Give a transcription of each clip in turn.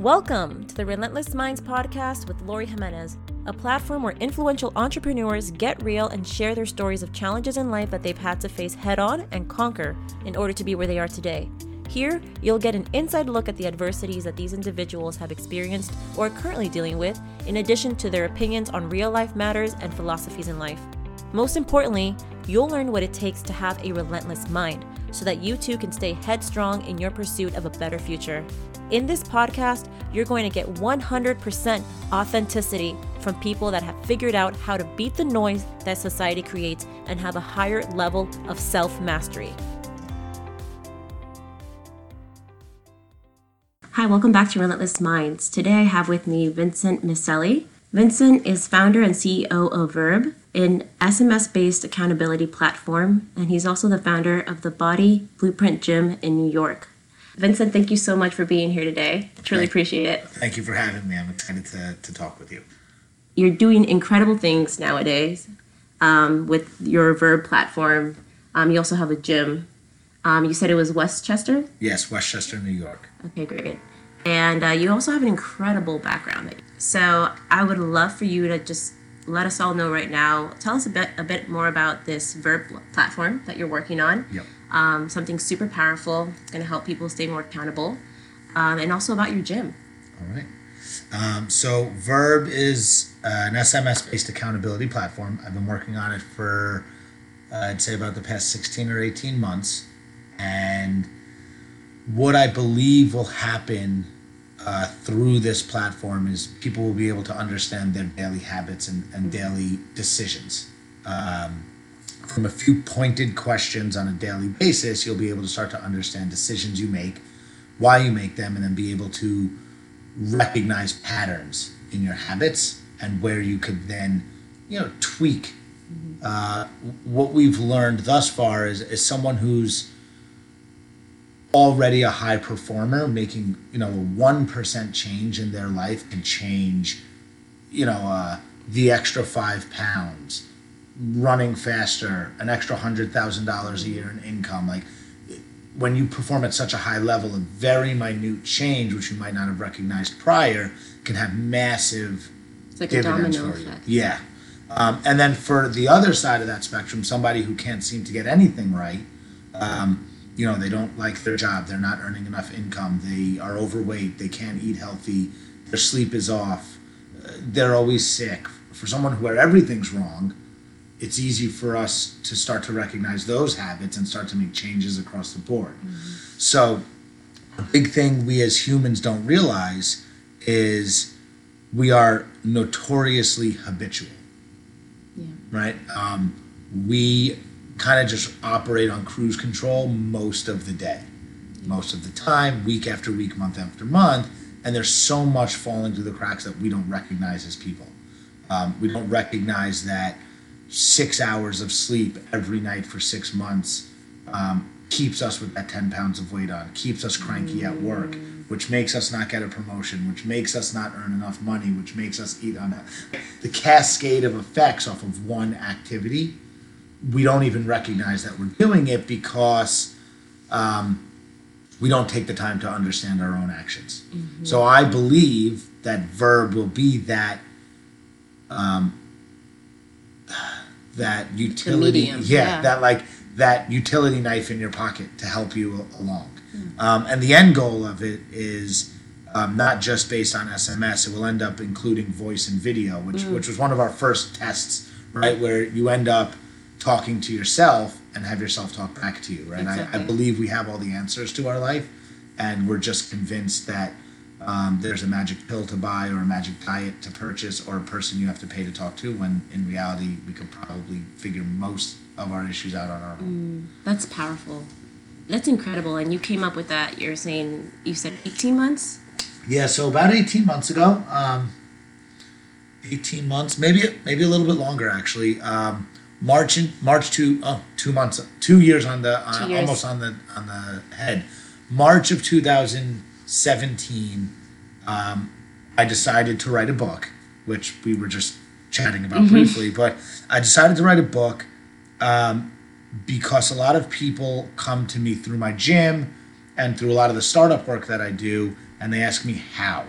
Welcome to the Relentless Minds podcast with Lori Jimenez, a platform where influential entrepreneurs get real and share their stories of challenges in life that they've had to face head on and conquer in order to be where they are today. Here, you'll get an inside look at the adversities that these individuals have experienced or are currently dealing with, in addition to their opinions on real life matters and philosophies in life. Most importantly, you'll learn what it takes to have a relentless mind so that you too can stay headstrong in your pursuit of a better future. In this podcast, you're going to get 100% authenticity from people that have figured out how to beat the noise that society creates and have a higher level of self mastery. Hi, welcome back to Relentless Minds. Today I have with me Vincent Miceli. Vincent is founder and CEO of Verb, an SMS based accountability platform, and he's also the founder of the Body Blueprint Gym in New York. Vincent, thank you so much for being here today. Truly appreciate it. Thank you for having me. I'm excited to, to talk with you. You're doing incredible things nowadays um, with your Verb platform. Um, you also have a gym. Um, you said it was Westchester? Yes, Westchester, New York. Okay, great. And uh, you also have an incredible background. So I would love for you to just let us all know right now. Tell us a bit a bit more about this Verb platform that you're working on. Yep. Um, something super powerful, It's going to help people stay more accountable, um, and also about your gym. All right. Um, so Verb is uh, an SMS-based accountability platform. I've been working on it for uh, I'd say about the past 16 or 18 months, and what I believe will happen uh, through this platform is people will be able to understand their daily habits and, and daily decisions. Um, from a few pointed questions on a daily basis, you'll be able to start to understand decisions you make, why you make them, and then be able to recognize patterns in your habits and where you could then, you know, tweak. Uh, what we've learned thus far is, is someone who's already a high performer making you know a 1% change in their life can change you know uh, the extra five pounds running faster an extra hundred thousand dollars a year in income like when you perform at such a high level a very minute change which you might not have recognized prior can have massive It's like a dividends domino for you. effect. Yeah. Um, and then for the other side of that spectrum, somebody who can't seem to get anything right, um, you know, they don't like their job, they're not earning enough income, they are overweight, they can't eat healthy, their sleep is off, they're always sick. For someone where everything's wrong, it's easy for us to start to recognize those habits and start to make changes across the board. So, a big thing we as humans don't realize is we are notoriously habitual Yeah. right? Um, we kind of just operate on cruise control most of the day, most of the time, week after week, month after month, and there's so much falling through the cracks that we don't recognize as people. Um, we don't recognize that six hours of sleep every night for six months um, keeps us with that 10 pounds of weight on, keeps us cranky at work, which makes us not get a promotion, which makes us not earn enough money, which makes us eat on the cascade of effects off of one activity. We don't even recognize that we're doing it because um, we don't take the time to understand our own actions. So I believe that verb will be that um, that utility, yeah, yeah. that like that utility knife in your pocket to help you along. Um, and the end goal of it is um, not just based on SMS. It will end up including voice and video, which which was one of our first tests, right? Where you end up talking to yourself and have yourself talk back to you, right? I, I believe we have all the answers to our life, and we're just convinced that um, there's a magic pill to buy or a magic diet to purchase or a person you have to pay to talk to. When in reality, we could probably figure most of our issues out on our own. That's powerful. That's incredible. And you came up with that. You're saying you said 18 months. Yeah, so about 18 months ago, um, 18 months, maybe maybe a little bit longer actually. Um, March in, March two oh two months two years on the uh, years. almost on the on the head. March of 2017, um, I decided to write a book, which we were just chatting about briefly. But I decided to write a book um, because a lot of people come to me through my gym and through a lot of the startup work that I do and they ask me how,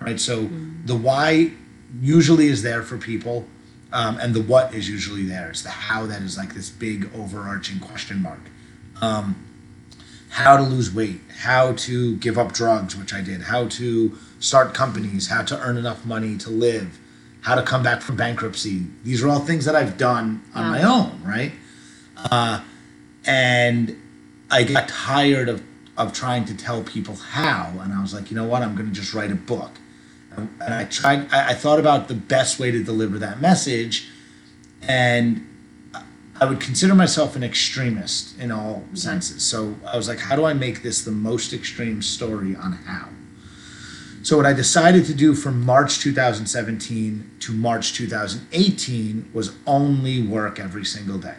right? So the why usually is there for people, um, and the what is usually there. It's the how that is like this big overarching question mark. Um, how to lose weight, how to give up drugs, which I did, how to start companies, how to earn enough money to live, how to come back from bankruptcy. These are all things that I've done on my own, right? Uh, and I got tired of, of trying to tell people how, and I was like, you know what, I'm going to just write a book. And, and I tried, I, I thought about the best way to deliver that message, and I would consider myself an extremist in all mm-hmm. senses. So I was like, how do I make this the most extreme story on how? So what I decided to do from March 2017 to March 2018 was only work every single day.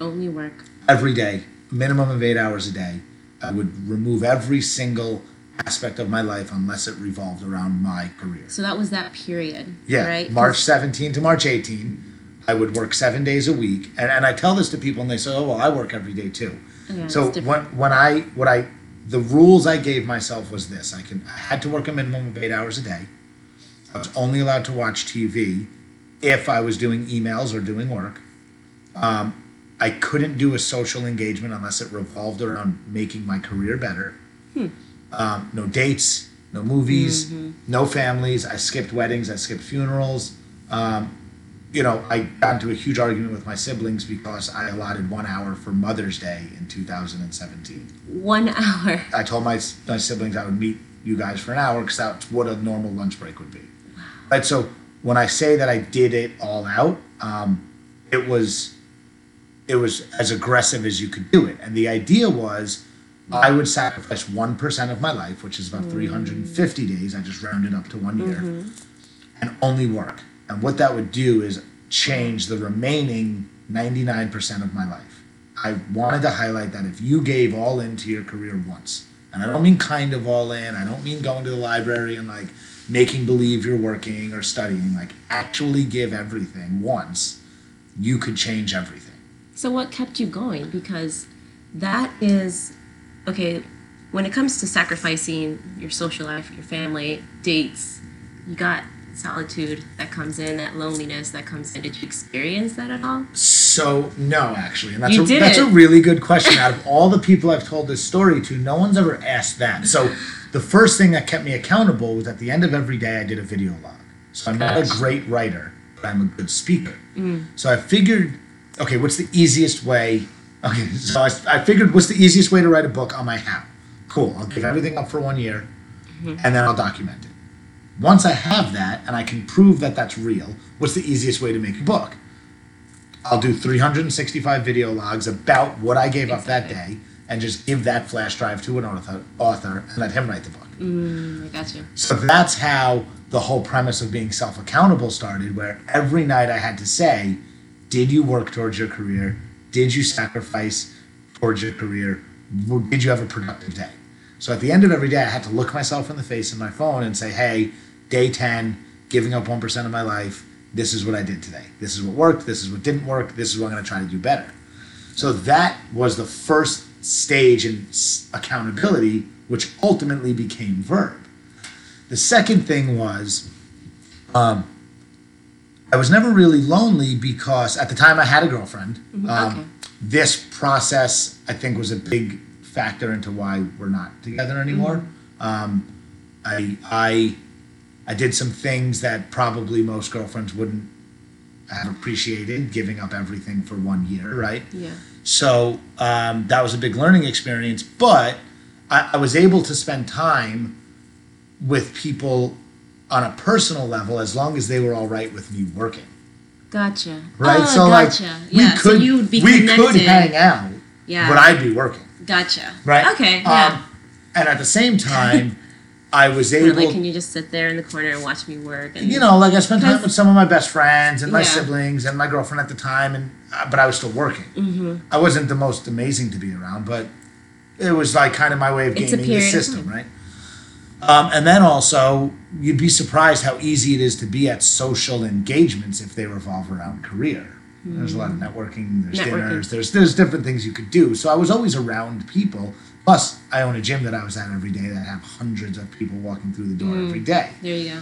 Only work. Every day, minimum of eight hours a day. I would remove every single aspect of my life unless it revolved around my career. So that was that period. Yeah, Right. March 17 to March 18, I would work seven days a week, and, and I tell this to people, and they say, "Oh, well, I work every day too." Yeah, so when when I what I the rules I gave myself was this: I can I had to work a minimum of eight hours a day. I was only allowed to watch TV if I was doing emails or doing work. Um, I couldn't do a social engagement unless it revolved around making my career better. Um, no dates, no movies, no families. I skipped weddings. I skipped funerals. Um, you know, I got into a huge argument with my siblings because I allotted one hour for Mother's Day in 2017. One hour. I told my, my siblings I would meet you guys for an hour because that's what a normal lunch break would be. Right. So when I say that I did it all out, um, it was it was as aggressive as you could do it, and the idea was I would sacrifice one percent of my life, which is about 350 days. I just rounded up to one year, mm-hmm. and only work. And what that would do is change the remaining 99% of my life. I wanted to highlight that if you gave all into your career once, and I don't mean kind of all in, I don't mean going to the library and like making believe you're working or studying, like actually give everything once, you could change everything. So what kept you going? Because that is okay. When it comes to sacrificing your social life, your family, dates, you got solitude that comes in, that loneliness that comes in. Did you experience that at all? So no, actually, and that's You a, that's a really good question. Out of all the people I've told this story to, no one's ever asked that. So the first thing that kept me accountable was at the end of every day I did a video log. So I'm not a great writer, but I'm a good speaker. Mm. So I figured, okay, what's the easiest way? Okay, so I, I figured what's the easiest way to write a book on my how? Cool. I'll give everything up for one year, and then I'll document it. Once I have that and I can prove that that's real, what's the easiest way to make a book? I'll do 365 video logs about what I gave up that day and just give that flash drive to an author, author and let him write the book. Mm, I got you. So that's how the whole premise of being self accountable started, where every night I had to say, Did you work towards your career? Did you sacrifice towards your career? Did you have a productive day? So at the end of every day, I had to look myself in the face in my phone and say, Hey, day 10, giving up 1% of my life. This is what I did today. This is what worked. This is what didn't work. This is what I'm going to try to do better. So that was the first stage in accountability, which ultimately became verb. The second thing was, um, I was never really lonely because at the time I had a girlfriend. Um, okay. This process, I think, was a big factor into why we're not together anymore. Um, I, I, I did some things that probably most girlfriends wouldn't have appreciated, giving up everything for one year, right? Yeah. So um, that was a big learning experience, but I, I was able to spend time with people on a personal level as long as they were all right with me working. Gotcha. Right? Oh, so gotcha. like yeah. we could so you would be we connected. could hang out, Yeah. but I'd be working. Gotcha. Right? Okay. Yeah. Um, and at the same time, I was able like, can you just sit there in the corner and watch me work? And you know, like I spent time with some of my best friends and my Yeah. siblings and my girlfriend at the time, and uh, but I was still working. Mm-hmm. I wasn't the most amazing to be around, but it was like kind of my way of gaming the system, right? Um, and then also, you'd be surprised how easy it is to be at social engagements if they revolve around career. There's a lot of hmm. networking. There's Networking. dinners. There's there's different things you could do. So I was always around people, Plus, I own a gym that I was at every day that have hundreds of people walking through the door every hmm. day. There you go.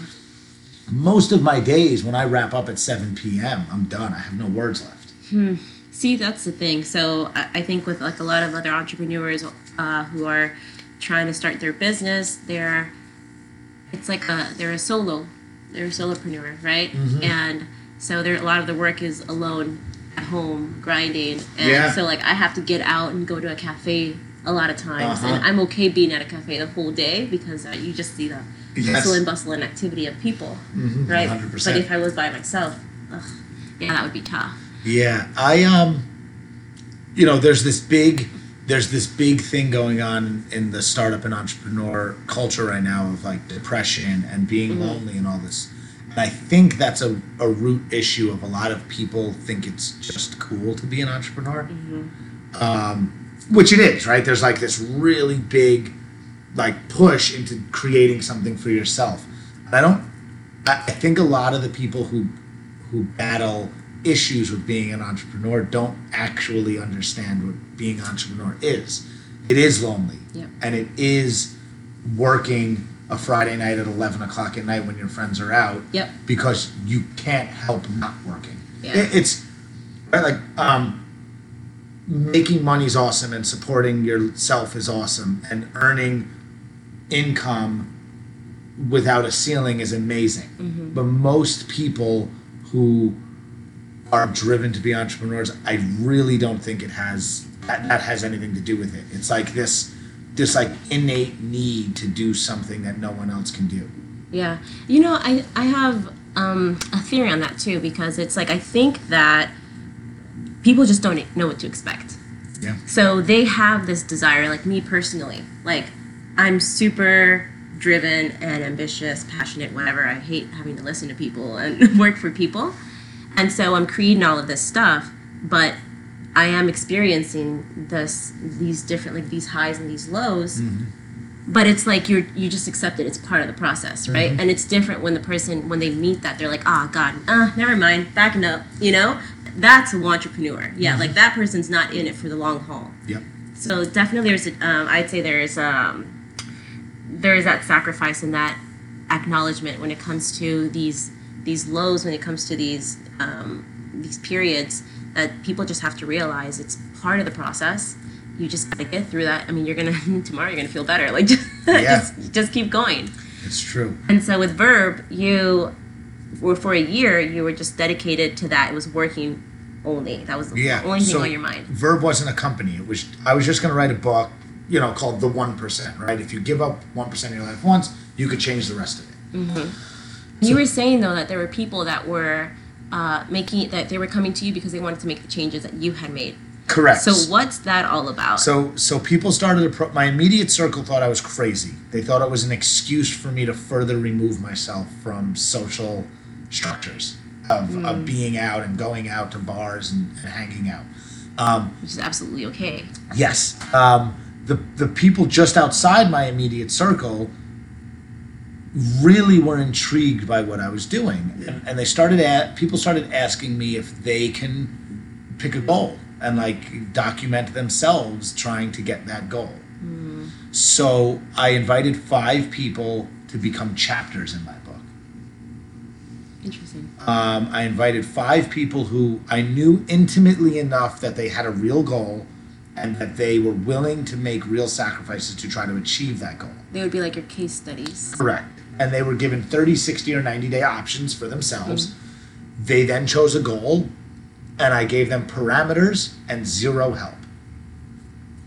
Most of my days, when I wrap up at 7 p.m., I'm done. I have no words left. Hmm. See, that's the thing. So I I think with like a lot of other entrepreneurs uh, who are trying to start their business, they're it's like a they're a solo, they're a solopreneur, right? And so there a lot of the work is alone at home grinding, and Yeah. so like I have to get out and go to a cafe a lot of times, and Uh-huh. I'm okay being at a cafe the whole day because uh, you just see the Yes. hustle and bustle and activity of people, right? 100%. But if I was by myself, ugh, yeah, that would be tough. Yeah, I um, you know, there's this big, there's this big thing going on in the startup and entrepreneur culture right now of like depression and being lonely and all this. And I think that's a, a root issue of a lot of people think it's just cool to be an entrepreneur, um, which it is, right? There's like this really big, like push into creating something for yourself. And I don't. I, I think a lot of the people who who battle issues with being an entrepreneur don't actually understand what being an entrepreneur is. It is lonely, Yep. and it is working a Friday night at eleven o'clock at night when your friends are out. Yep. Because you can't help not working. Yeah. It- it's like um, making money is awesome, and supporting yourself is awesome, and earning income without a ceiling is amazing. But most people who are driven to be entrepreneurs, I really don't think it has that, that has anything to do with it. It's like this this like innate need to do something that no one else can do. Yeah. You know, I, I have um, a theory on that too because it's like I think that people just don't know what to expect. Yeah. So they have this desire, like me personally, like I'm super driven and ambitious, passionate, whatever. I hate having to listen to people and work for people. And so I'm creating all of this stuff, but I am experiencing this these different like these highs and these lows. But it's like you're you just accept it. It's part of the process, right? And it's different when the person when they meet that they're like, oh God, uh, never mind, backing up, you know. That's an entrepreneur. Yeah, like that person's not in it for the long haul. Yep. So definitely, there's. A, um, I'd say there's um, there is that sacrifice and that acknowledgement when it comes to these these lows, when it comes to these um, these periods that people just have to realize it's part of the process. You just gotta get through that. I mean, you're gonna tomorrow. You're gonna feel better. Like just Yeah. just, just keep going. It's true. And so with Verb, you were for a year. You were just dedicated to that. It was working only. That was the Yeah. only thing so on your mind. Verb wasn't a company. It was I was just gonna write a book, you know, called The One Percent, right? If you give up one percent of your life once, you could change the rest of it. You were saying though that there were people that were uh, making that they were coming to you because they wanted to make the changes that you had made. Correct. So what's that all about? So so people started to pro- my immediate circle thought I was crazy. They thought it was an excuse for me to further remove myself from social structures of, of being out and going out to bars and, and hanging out. Um, which is absolutely okay. Yes. Um, the the people just outside my immediate circle really were intrigued by what I was doing, and, and they started at people started asking me if they can pick a goal and like document themselves trying to get that goal. So I invited five people to become chapters in my book. Interesting. Um, I invited five people who I knew intimately enough that they had a real goal and that they were willing to make real sacrifices to try to achieve that goal. They would be like your case studies. Correct. And they were given 30, 60, or 90 day options for themselves. They then chose a goal, and I gave them parameters and zero help.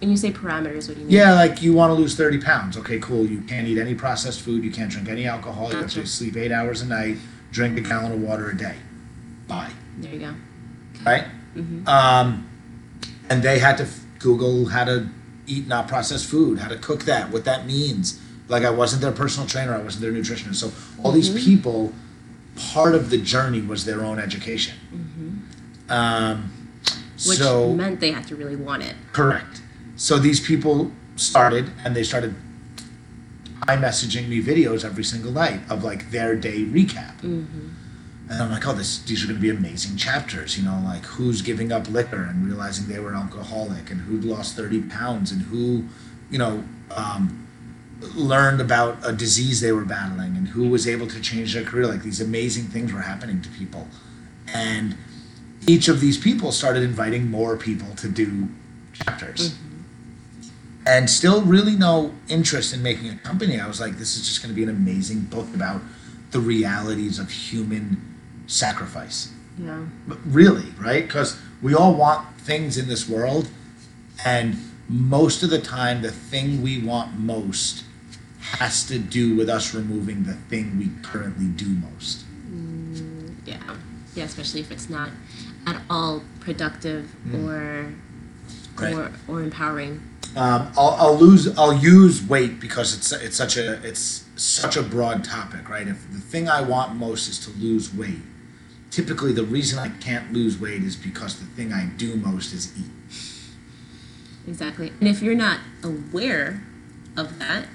When you say parameters, what do you mean? Yeah, like you want to lose 30 pounds. Okay, cool. You can't eat any processed food. You can't drink any alcohol. You have Gotcha. to sleep eight hours a night, drink a gallon of water a day. Bye. There you go. right? Um, and they had to Google how to eat not processed food, how to cook that, what that means. Like I wasn't their personal trainer, I wasn't their nutritionist. So all these people, part of the journey was their own education. Um, Which so meant they had to really want it. Correct. So these people started and they started i messaging me videos every single night of like their day recap. And I'm like, oh, this these are going to be amazing chapters. You know, like who's giving up liquor and realizing they were an alcoholic, and who lost 30 pounds, and who, you know, um, learned about a disease they were battling and who was able to change their career. Like these amazing things were happening to people. And each of these people started inviting more people to do chapters. Mm-hmm. And still really no interest in making a company. I was like, this is just going to be an amazing book about the realities of human sacrifice. Yeah. But really, right? Because we all want things in this world, and most of the time, the thing we want most has to do with us removing the thing we currently do most. Yeah. Yeah, especially if it's not at all productive or Right. or or empowering. Um, I'll, I'll lose. I'll use weight because it's it's such a it's such a broad topic, right? If the thing I want most is to lose weight, typically the reason I can't lose weight is because the thing I do most is eat. Exactly. And if you're not aware of that,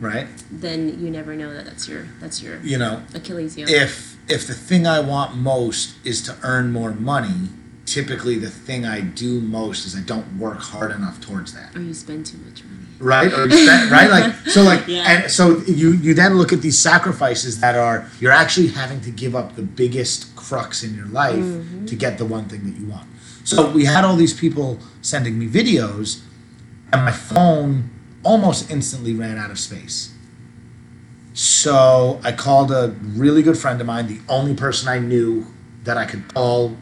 Right? then you never know that that's your that's your You know, Achilles heel. if if the thing I want most is to earn more money, typically the thing I do most is I don't work hard enough towards that. or you spend too much money. Right? Or you spend, right? Like so like Yeah. and so you you then look at these sacrifices that are you're actually having to give up the biggest crux in your life mm-hmm. to get the one thing that you want. So we had all these people sending me videos and my phone almost instantly ran out of space. So I called a really good friend of mine, the only person I knew that I could call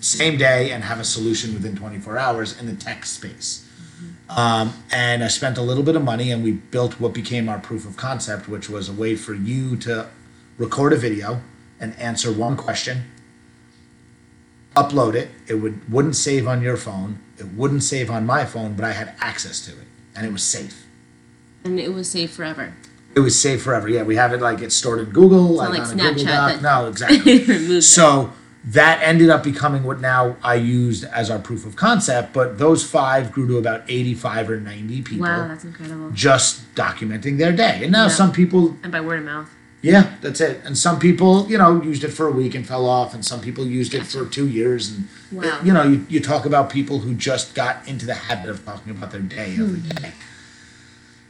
same day and have a solution within 24 hours in the tech space. Um, and I spent a little bit of money and we built what became our proof of concept, which was a way for you to record a video and answer one question, upload it. It would wouldn't save on your phone. It wouldn't save on my phone, but I had access to it and it was safe. And it was safe forever. It was safe forever. Yeah, we have it like it's stored in Google, like, like on a Google Snapchat Doc. No, exactly. So that ended up becoming what now I used as our proof of concept. But those five grew to about eighty-five or ninety people Wow, that's incredible. just documenting their day. And now Yeah. some people, And by word of mouth. Yeah, that's it. And some people, you know, used it for a week and fell off, and some people used it for two years. And Wow. you know, you, you talk about people who just got into the habit of talking about their day every Hmm. day.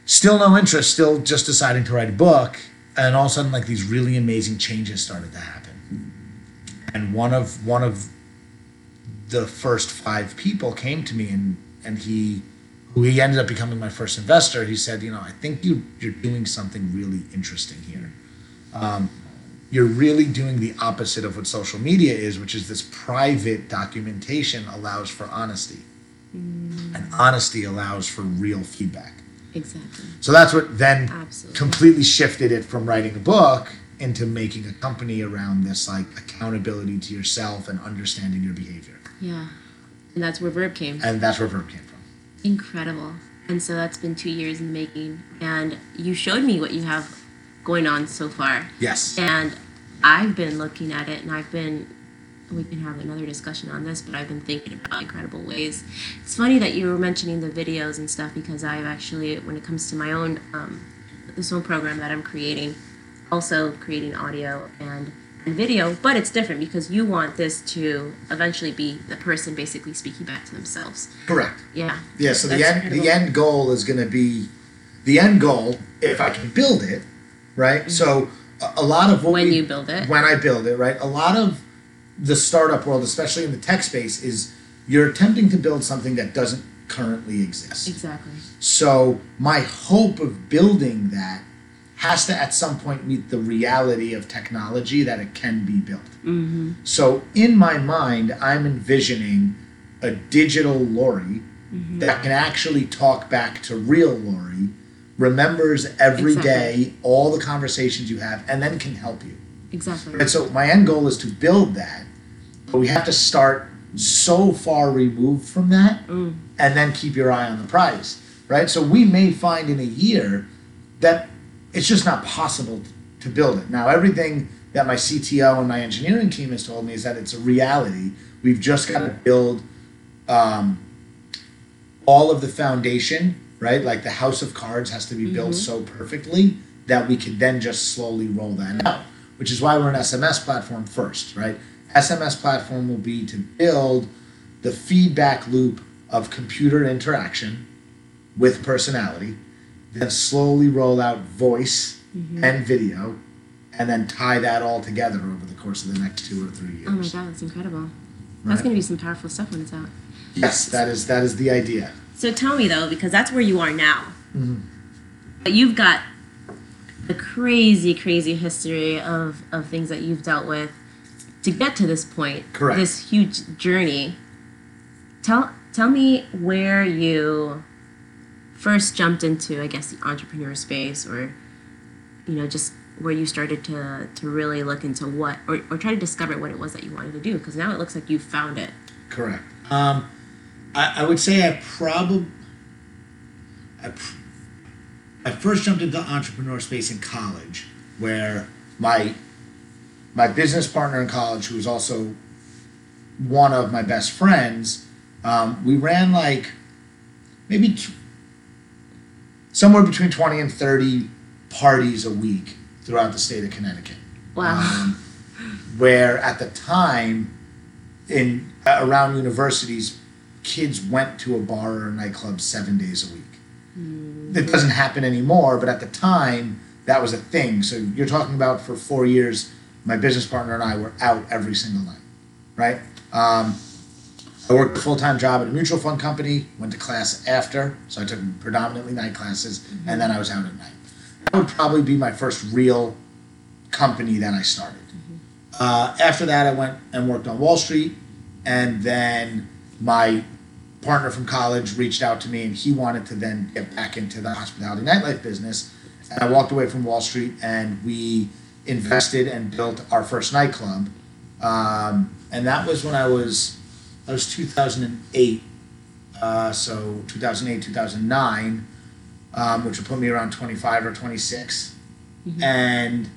Still no interest, still just deciding to write a book, and all of a sudden, like these really amazing changes started to happen. And one of one of the first five people came to me, and and he, who he ended up becoming my first investor. He said, you know, I think you you're doing something really interesting here. Um, you're really doing the opposite of what social media is, which is this private documentation allows for honesty. And honesty allows for real feedback. Exactly. So that's what then Absolutely. completely shifted it from writing a book into making a company around this like accountability to yourself and understanding your behavior. Yeah. And that's where Verb came. And that's where Verb came from. Incredible. And so that's been two years in the making. And you showed me what you have going on so far. Yes. And I've been looking at it and I've been, we can have another discussion on this, but I've been thinking about incredible ways. It's funny that you were mentioning the videos and stuff because I've actually, when it comes to my own, um, this own program that I'm creating, also creating audio and, and video, but it's different because you want this to eventually be the person basically speaking back to themselves. Correct. Yeah. Yeah, so the That's end the end goal is going to be the end goal if I can build it, right? So a, a lot of what Mm-hmm. When we- you build it. when I build it, right? A lot of the startup world, especially in the tech space, is you're attempting to build something that doesn't currently exist. Exactly. So my hope of building that has to at some point meet the reality of technology that it can be built. Mm-hmm. So in my mind, I'm envisioning a digital Lori Mm-hmm. that can actually talk back to real Lori, remembers every day Exactly. all the conversations you have, and then can help you. Exactly. Right. So my end goal is to build that, but we have to start so far removed from that, Mm. and then keep your eye on the prize. Right. So we may find in a year that it's just not possible to build it. Now everything that my CTO and my engineering team has told me is that it's a reality. We've just got to build um, all of the foundation, right? Like the house of cards has to be built so perfectly that we can then just slowly roll that out. Which is why we're an SMS platform first, right? SMS platform will be to build the feedback loop of computer interaction with personality, then slowly roll out voice Mm-hmm. and video, and then tie that all together over the course of the next two or three years. Oh my god, that's incredible. Right. That's gonna be some powerful stuff when it's out. Yes, that is that is the idea. So tell me though, because that's where you are now. Mm-hmm. But you've got a crazy, crazy history of, of things that you've dealt with to get to this point. Correct. This huge journey. Tell tell me where you first jumped into, I guess, the entrepreneur space or you know, just where you started to to really look into what or, or try to discover what it was that you wanted to do because now it looks like you found it. Correct. Um, I, I would say I probably I, pr- I first jumped into entrepreneur space in college, where my my business partner in college, who was also one of my best friends, um, we ran like maybe t- somewhere between twenty and thirty parties a week throughout the state of Connecticut Wow. um, where at the time in uh, around universities kids went to a bar or a nightclub seven days a week. It doesn't happen anymore but at the time that was a thing. So you're talking about for four years my business partner and i were out every single night right? Um, i worked a full-time job at a mutual fund company went to class after so i took predominantly night classes and then i was out at night. That would probably be my first real company that I started. Uh, after that, I went and worked on Wall Street, and then my partner from college reached out to me, and he wanted to then get back into the hospitality nightlife business. And I walked away from Wall Street, and we invested and built our first nightclub, um, and that was when I was that was 2008, uh, so 2008 2009, um, which would put me around 25 or 26 and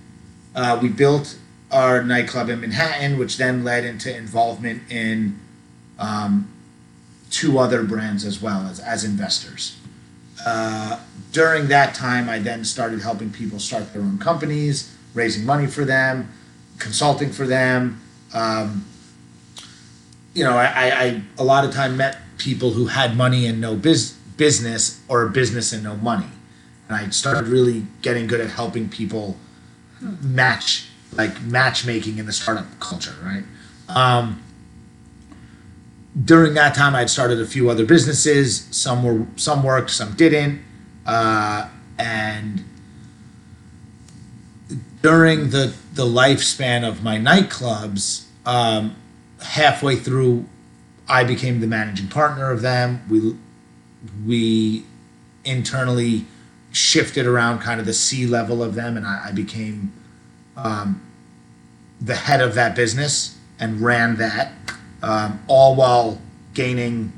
uh, we built our nightclub in Manhattan, which then led into involvement in um, two other brands as well as, as investors. Uh, during that time, I then started helping people start their own companies, raising money for them, consulting for them. Um, you know, I, I, I a lot of time met people who had money and no biz, business or a business and no money. And I started really getting good at helping people match like matchmaking in the startup culture, right? Um, during that time, I'd started a few other businesses. Some were some worked, some didn't, uh, and during the the lifespan of my nightclubs, um, halfway through, I became the managing partner of them. We we internally shifted around kind of the C level of them, and I, I became um, the head of that business and ran that, um, all while gaining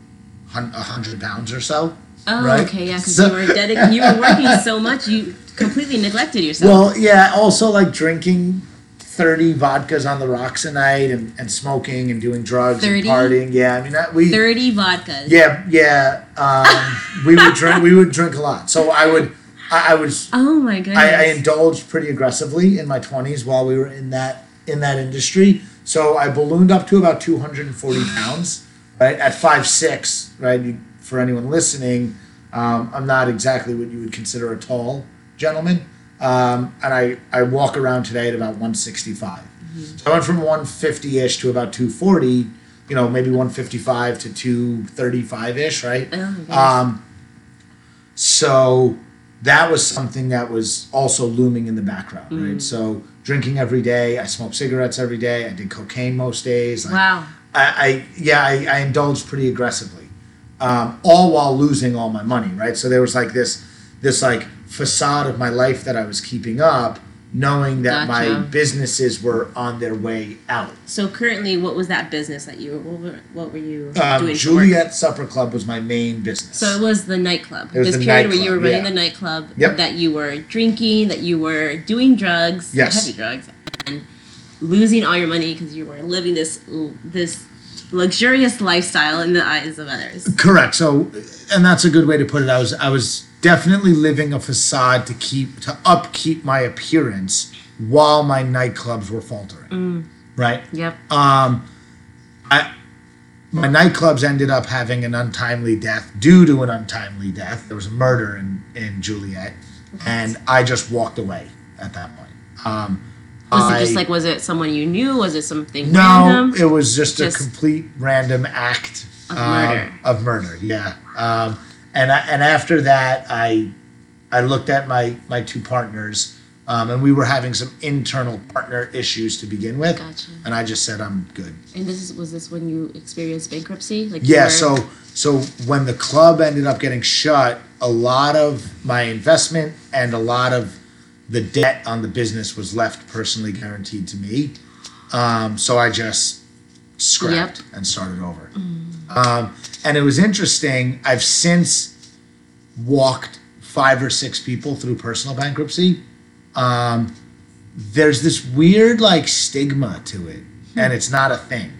hun- a hundred pounds or so. Oh, Right. okay, yeah, because So- you were dedicated, you were working so much, you completely neglected yourself. Well, yeah, also like drinking 30 vodkas on the rocks a night and, and smoking and doing drugs 30? and partying. Yeah, I mean, that, we. Thirty vodkas. Yeah, yeah. Um, we would drink. We would drink a lot. So I would. I, I was. Oh my goodness. I, I indulged pretty aggressively in my 20s while we were in that in that industry. So I ballooned up to about 240 pounds, right at five six. Right, You- for anyone listening, um, I'm not exactly what you would consider a tall gentleman, um, and I I walk around today at about 165. So I went from 150 ish to about 240. You know, maybe 155 to 235 ish, right? Oh gosh. Um, so that was something that was also looming in the background, Mm. right? So drinking every day, I smoked cigarettes every day, I did cocaine most days. Like, wow. I, I yeah, I, I indulged pretty aggressively, um, all while losing all my money, right? So there was like this, this like facade of my life that I was keeping up, knowing that my businesses were on their way out. So currently, what was that business that you were? What were, what were you Um, doing? Juliet Supper Club was my main business. So it was the nightclub. It was this the period where you were nightclub, running yeah. the nightclub. Yep. That you were drinking, that you were doing drugs, Yes. heavy drugs, and losing all your money because you were living this this luxurious lifestyle in the eyes of others. Correct. So, and that's a good way to put it. I was I was definitely living a facade to keep to upkeep my appearance while my nightclubs were faltering. Right. Yep. Um, I my nightclubs ended up having an untimely death due to an untimely death. There was a murder in, in Juliet, and I just walked away at that point. Um, Was it just like was it someone you knew? Was it something no, random? it was just, Just- a complete random act Of um, murder. Of murder, yeah. Um, and I, and after that, I I looked at my my two partners, um, and we were having some internal partner issues to begin with. Gotcha. And I just said, I'm good. And this is, was this when you experienced bankruptcy? Like Yeah. were- So so when the club ended up getting shut, a lot of my investment and a lot of the debt on the business was left personally guaranteed to me. Um, so I just scrapped Yep. and started over. Um, and it was interesting. I've since walked five or six people through personal bankruptcy. Um, there's this weird like stigma to it, and it's not a thing.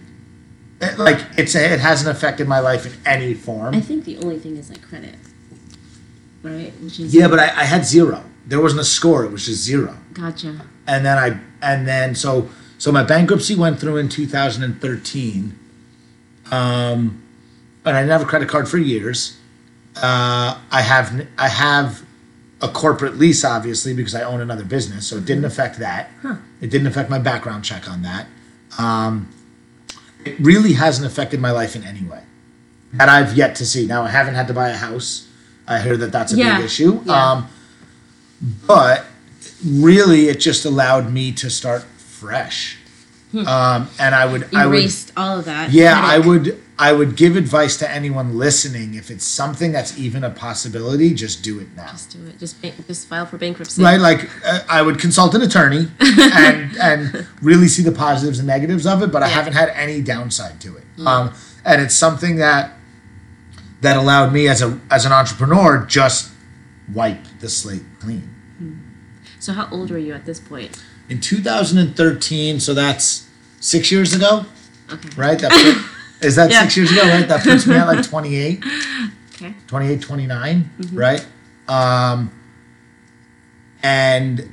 It- like it's it hasn't affected my life in any form. I think the only thing is like credit, right? Which is Yeah, but I, I had zero. There wasn't a score. It was just zero. gotcha. And then I and then so so my bankruptcy went through in 2013. Um, and I didn't have a credit card for years. Uh, I have I have a corporate lease, obviously, because I own another business, so it didn't affect that. It didn't affect my background check on that. Um, it really hasn't affected my life in any way that I've yet to see. Now I haven't had to buy a house. I hear that that's a Yeah, big issue. yeah. Um, but really, it just allowed me to start fresh. Um, and I would, I would, Erased all of that. yeah, I would, I would give advice to anyone listening. If it's something that's even a possibility, just do it now. Just do it. Just just file for bankruptcy. Right, like uh, I would consult an attorney and and really see the positives and negatives of it, but I haven't had any downside to it. Um, and it's something that that allowed me as a as an entrepreneur just wipe the slate clean. So how old were you at this point? In 2013, so that's six years ago, Okay. right? That is that Yeah. six years ago, right? That puts me at like 28. Okay. 28 29 right um and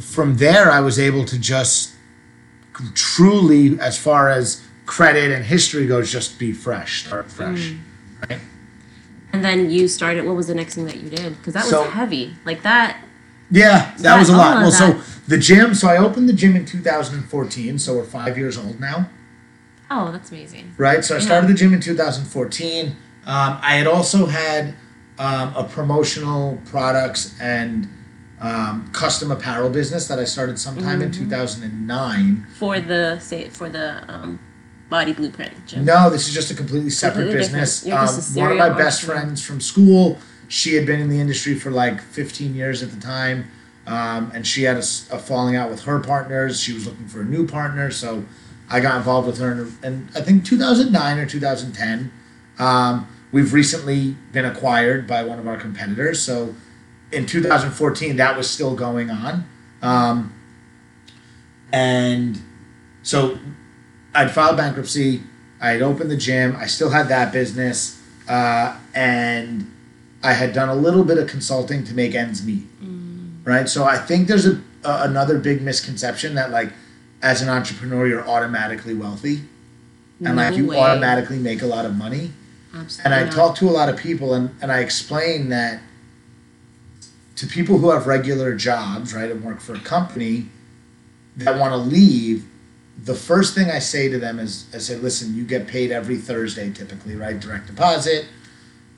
from there i was able to just truly as far as credit and history goes just be fresh start fresh right And then you started. What was the next thing that you did? Because that was So- heavy. Like that. yeah that was a lot well so the gym so i opened the gym in 2014 so we're five years old now Oh, that's amazing. right? So I Yeah. started the gym in 2014. Um, I had also had um, a promotional products and um, custom apparel business that I started sometime in 2009. For the say for the um, body blueprint gym. No, this is just a completely separate Completely business. a Um, one of my best friends from school, she had been in the industry for like 15 years at the time, um, and she had a falling out with her partners. She was looking for a new partner, so I got involved with her in, in I think 2009 or 2010. Um, we've recently been acquired by one of our competitors, so in 2014 that was still going on. Um, and so I'd filed bankruptcy. I had opened the gym. I still had that business, uh, and I had done a little bit of consulting to make ends meet. Right. So I think there's a, a another big misconception that like, as an entrepreneur, you're automatically wealthy, and like you way. automatically make a lot of money. Absolutely. And I talk to a lot of people, and, and I explain that to people who have regular jobs, right, and work for a company that want to leave. The first thing I say to them is, I say, listen, you get paid every Thursday typically, right? Direct deposit.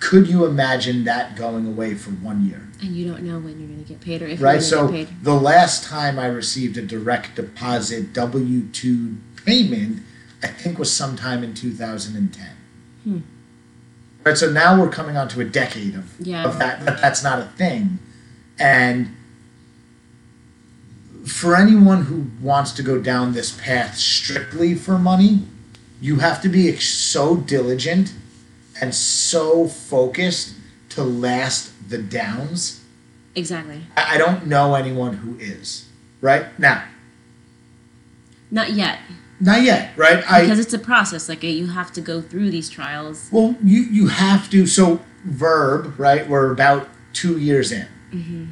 Could you imagine that going away for one year? And you don't know when you're going to get paid or if Right. you're going to get paid. Right. So the last time I received a direct deposit W two payment, I think was sometime in 2010. Hmm. Right. So now we're coming on to a decade of, Yeah. of that, that. That's not a thing, and for anyone who wants to go down this path strictly for money, you have to be so diligent and so focused to last the downs. Exactly. I I don't know anyone who is right now. Not yet. Not yet, right? I Because it's a process. Like you have to go through these trials. well, you you have to. So verb, right? We're about two years in. Mm-hmm.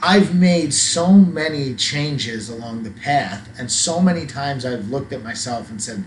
I've made so many changes along the path, and so many times I've looked at myself and said,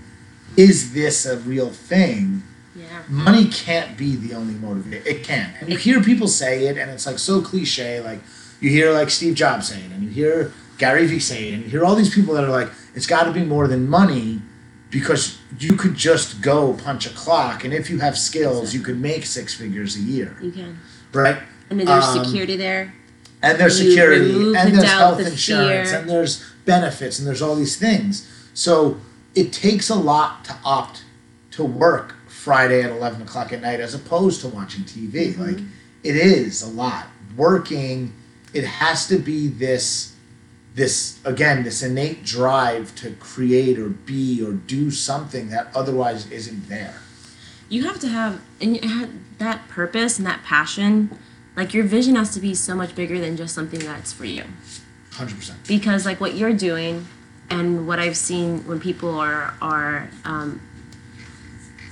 is this a real thing? Yeah. money can't be the only motivator. It can. And you hear people say it, and it's like so cliche. Like you hear like Steve Jobs say it, and you hear Gary Vee say it, and you hear all these people that are like, it's got to be more than money, because you could just go punch a clock, and if you have skills, you could make six figures a year, You can. right? And then there's Um, security there. and there's You security and the there's health the insurance fear. and there's benefits and there's all these things so it takes a lot to opt to work friday at 11 o'clock at night as opposed to watching tv Mm-hmm. like it is a lot working it has to be this this again this innate drive to create or be or do something that otherwise isn't there You have to have and you have that purpose and that passion. Like your vision has to be so much bigger than just something that's for you. 100% because like what you're doing and what i've seen when people are are um,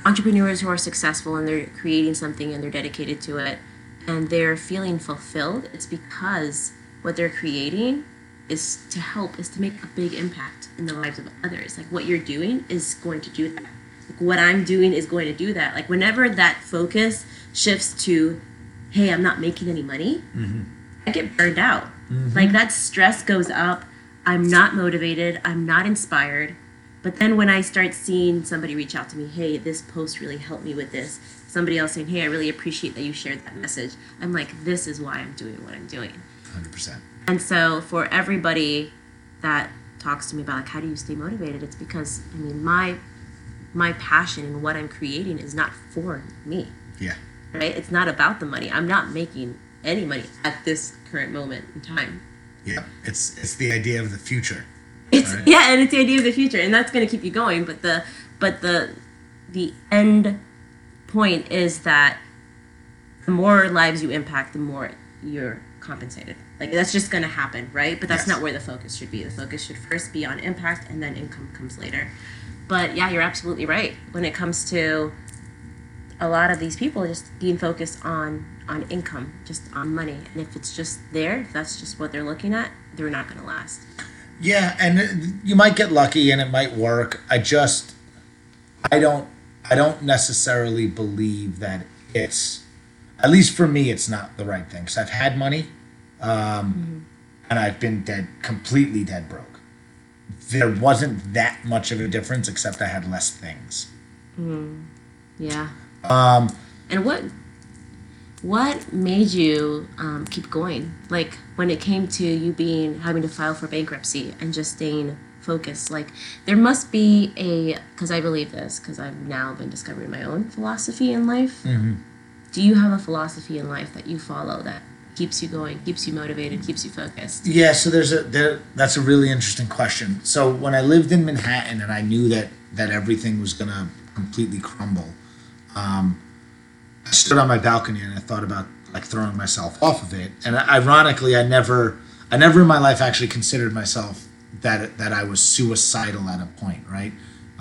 entrepreneurs who are successful and they're creating something and they're dedicated to it and they're feeling fulfilled it's because what they're creating is to help is to make a big impact in the lives of others like what you're doing is going to do that like, what i'm doing is going to do that like whenever that focus shifts to hey i'm not making any money mm-hmm. I get burned out. Mm-hmm. Like that stress goes up. I'm not motivated. I'm not inspired. But then when I start seeing somebody reach out to me, hey, this post really helped me with this. Somebody else saying, hey, I really appreciate that you shared that message. I'm like, this is why I'm doing what I'm doing. 100% And so for everybody that talks to me about like how do you stay motivated, it's because I mean my my passion and what I'm creating is not for me yeah right? It's not about the money. I'm not making any money at this current moment in time. yeah it's it's the idea of the future It's Right. yeah, and it's the idea of the future, and that's going to keep you going. But the but the the end point is that the more lives you impact, the more you're compensated. Like that's just going to happen, right? But that's Yes. not where the focus should be. The focus should first be on impact, and then income comes later. But yeah, you're absolutely right when it comes to a lot of these people just being focused on on income, just on money, and if it's just there, if that's just what they're looking at, they're not going to last. Yeah, and it- you might get lucky and it might work. I just I don't I don't necessarily believe that it's at least for me it's not the right thing cuz I've had money um and I've been dead completely dead broke. There wasn't that much of a difference except I had less things. Mm. Yeah. Um And what what made you um, keep going? Like when it came to you being having to file for bankruptcy and just staying focused. Like there must be a because I believe this because I've now been discovering my own philosophy in life. Do you have a philosophy in life that you follow that keeps you going, keeps you motivated, keeps you focused? Yeah, so there's a there. That's a really interesting question. So when I lived in Manhattan and I knew that that everything was gonna completely crumble, um, I stood on my balcony and I thought about like throwing myself off of it. And ironically, I never, I never in my life actually considered myself that that I was suicidal at a point, right?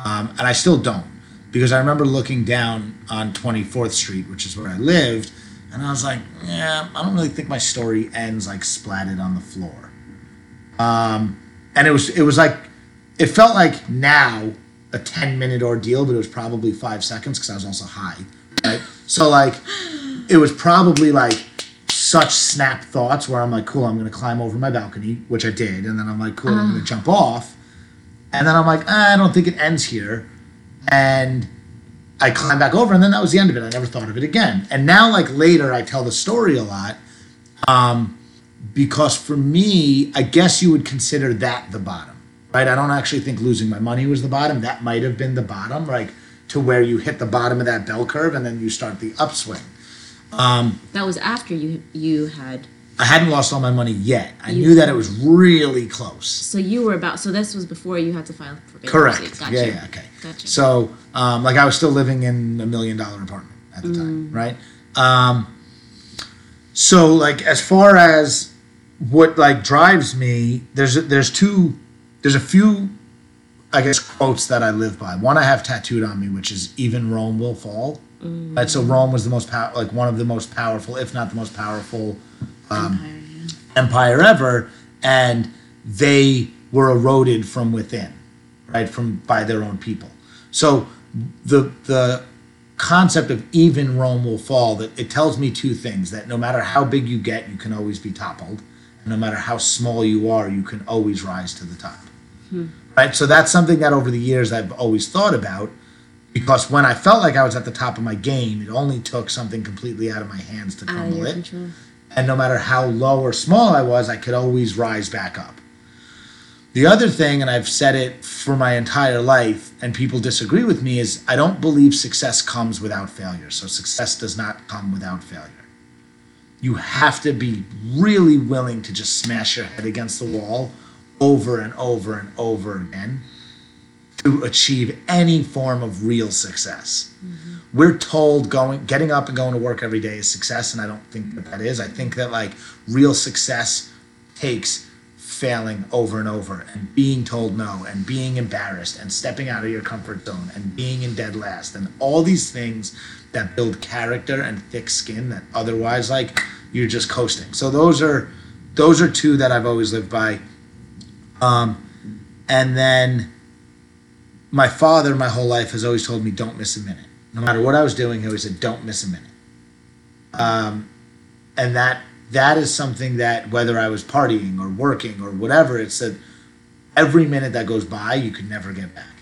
Um, and I still don't because I remember looking down on 24th Street, which is where I lived, and I was like, yeah, I don't really think my story ends like splatted on the floor. Um, and it was it was like it felt like now a 10 minute ordeal, but it was probably five seconds because I was also high, right? So like it was probably like such snap thoughts where I'm like, cool, I'm gonna climb over my balcony, which I did, and then I'm like, cool, I'm gonna jump off, and then I'm like, ah, I don't think it ends here, and I climbed back over, and then that was the end of it. I never thought of it again. And now, like later, I tell the story a lot, um, because for me, I guess you would consider that the bottom, right? I don't actually think losing my money was the bottom. That might have been the bottom, like to where you hit the bottom of that bell curve, and then you start the upswing. Um, That was after you you had I hadn't lost all my money yet. I You- knew that it was really close. so you were about so this was before you had to file for bankruptcy. Correct. Gotcha. Yeah, yeah, okay. Gotcha. So, um, like, I was still living in a million dollar apartment at the Mm. time, right? Um, so, like, as far as what like drives me, there's there's two, there's a few, I guess, quotes that I live by. One I have tattooed on me, which is "Even Rome will fall." Mm. Right. So Rome was the most pow- like one of the most powerful, if not the most powerful Empire, yeah. empire ever, and they were eroded from within, right, from by their own people. So the the concept of even Rome will fall that it tells me two things that no matter how big you get, you can always be toppled. And no matter how small you are, you can always rise to the top. Right? So that's something that over the years I've always thought about because when I felt like I was at the top of my game, it only took something completely out of my hands to crumble it. control. And no matter how low or small I was, I could always rise back up. The other thing, and I've said it for my entire life, and people disagree with me, is I don't believe success comes without failure. So success does not come without failure. You have to be really willing to just smash your head against the wall over and over and over again to achieve any form of real success. Mm-hmm. We're told going getting up and going to work every day is success and I don't think that that is. I think that like real success takes failing over and over and being told no and being embarrassed and stepping out of your comfort zone and being in dead last and all these things that build character and thick skin that otherwise like you're just coasting. So those are those are two that I've always lived by. Um and then my father my whole life has always told me don't miss a minute. No matter what I was doing, he always said don't miss a minute. Um and that that is something that whether I was partying or working or whatever, it's that every minute that goes by you can never get back.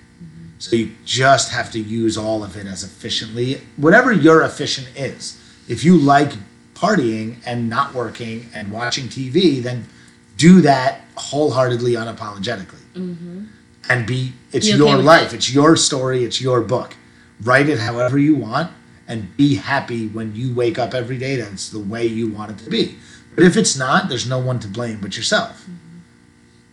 So you just have to use all of it as efficiently, whatever your efficient is. If you like partying and not working and watching TV, then do that wholeheartedly, unapologetically, and be. It's okay your life. it. It's your story. It's your book. Write it however you want, and be happy when you wake up every day. That's the way you want it to be. But if it's not, there's no one to blame but yourself.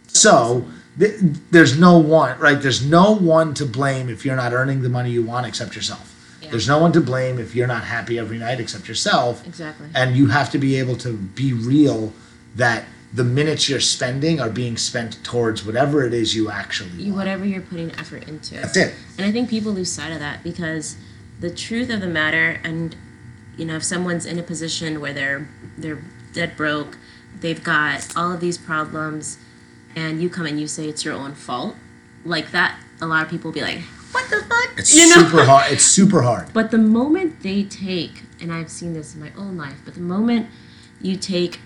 So th- there's no one, right? There's no one to blame if you're not earning the money you want except yourself. Yeah. There's no one to blame if you're not happy every night except yourself. Exactly. And you have to be able to be real that the minutes you're spending are being spent towards whatever it is you actually You, whatever you're putting effort into. That's it. And I think people lose sight of that because the truth of the matter, and you know, if someone's in a position where they're they're dead broke, they've got all of these problems, and you come and you say it's your own fault, like that, a lot of people will be like, "What the fuck?" It's you know? super hard. It's super hard. But the moment they take, and I've seen this in my own life, but the moment you take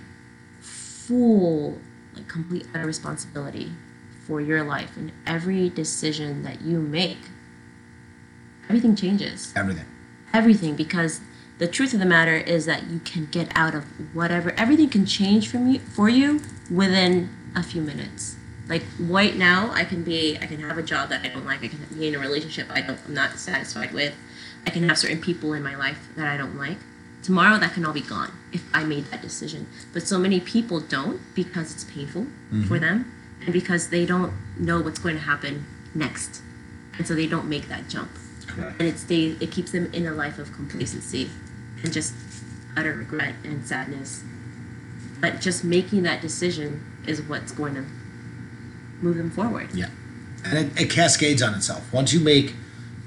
full, like complete utter responsibility for your life and every decision that you make, everything changes. Everything. Everything, because the truth of the matter is that you can get out of whatever. Everything can change from you for you within a few minutes. Like right now, I can be, I can have a job that I don't like. I can be in a relationship I don't, I'm not satisfied with. I can have certain people in my life that I don't like. Tomorrow, that can all be gone if I made that decision. But so many people don't because it's painful for mm-hmm. them and because they don't know what's going to happen next, and so they don't make that jump and it stays it keeps them in a life of complacency and just utter regret and sadness but just making that decision is what's going to move them forward Yeah. And it, it cascades on itself. Once you make